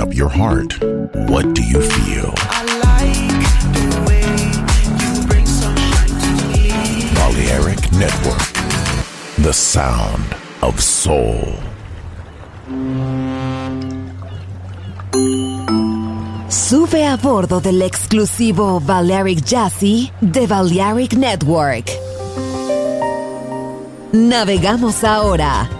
open up your heart. What do you feel? I like the way you bring sunshine to me. Balearic Network, the sound of soul. Sube a bordo del exclusivo Balearic Jazzy de Balearic Network. Navegamos ahora.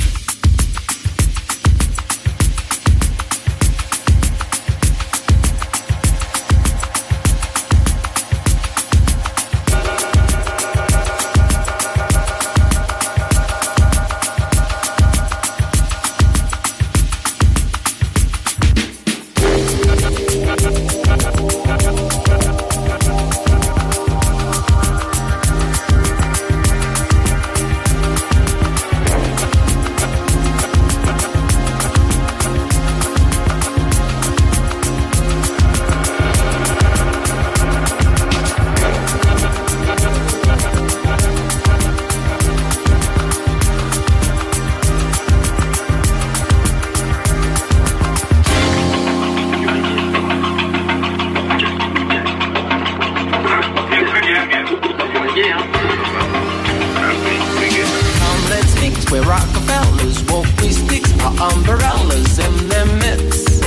dollars in their mitts.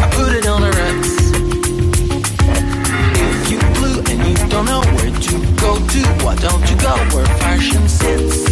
I put it on a Rex. If you blue and you don't know where to go to, why don't you go where fashion sits?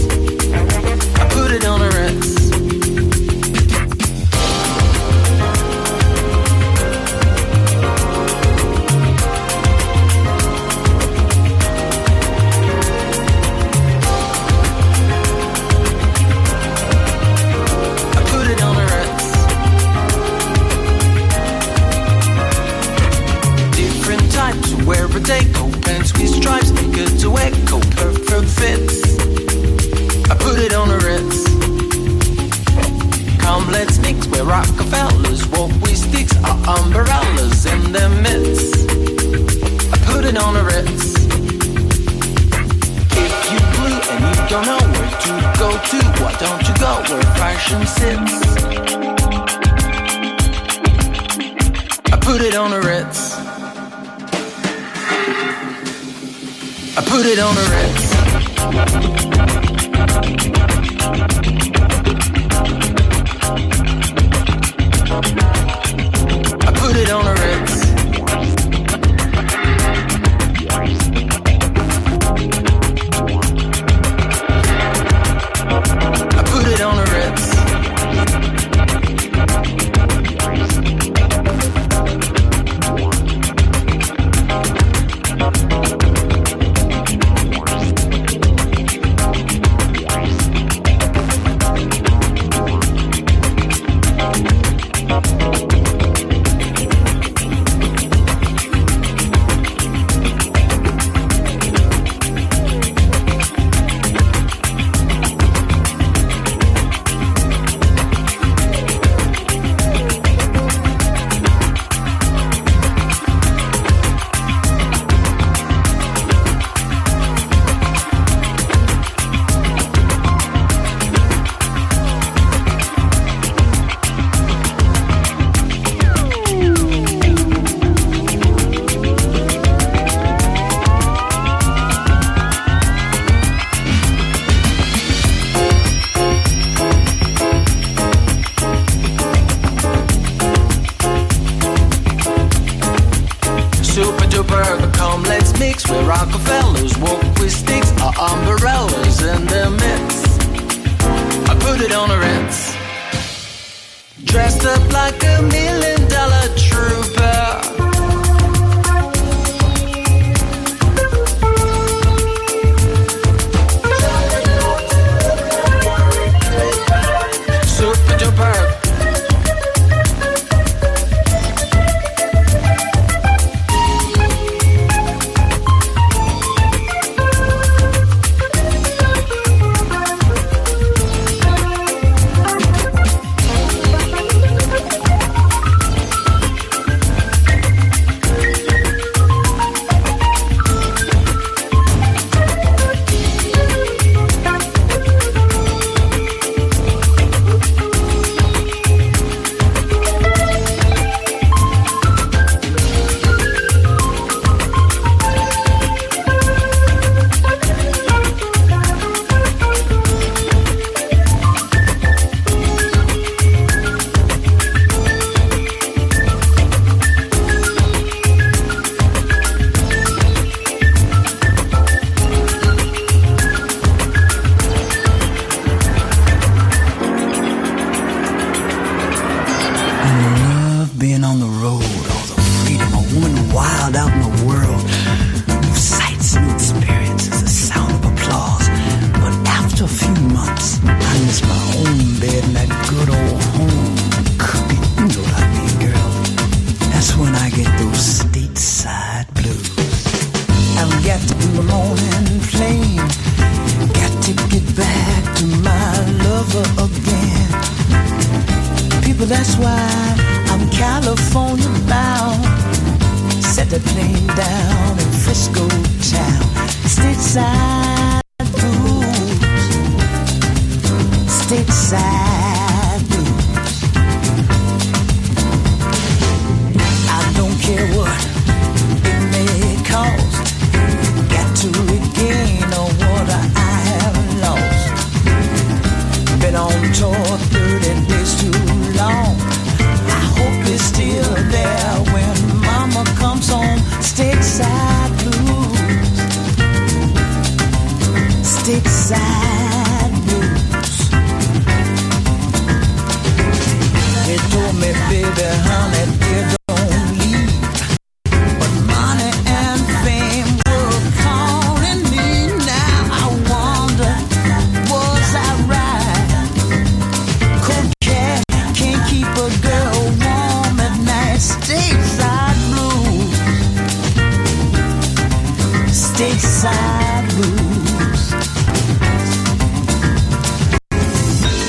Stateside blues.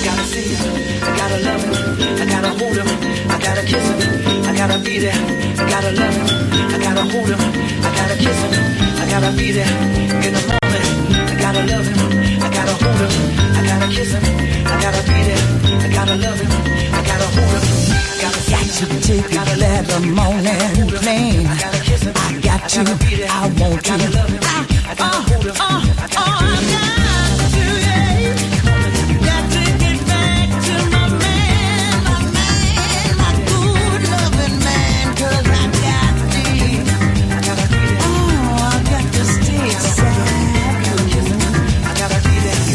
Gotta see her, I gotta love her, I gotta hold her, I gotta kiss her, I gotta be there, I gotta love her, I gotta hold her, I gotta kiss her, I gotta be there in the moment, I gotta love him, I gotta hold him, I gotta kiss him, I gotta be there, I gotta love him, got to take letter morning plane, I got to, I want to, I got to, oh, I got.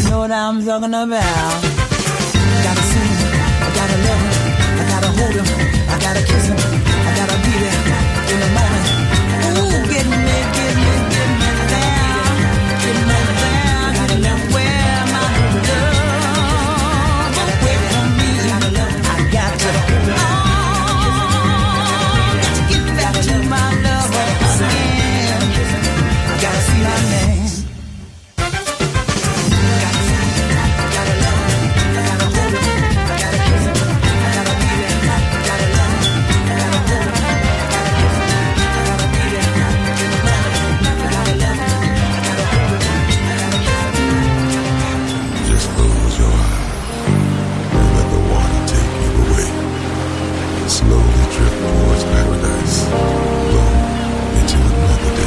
You what I'm talking about. Gotta see gotta love hold him, I gotta kiss him,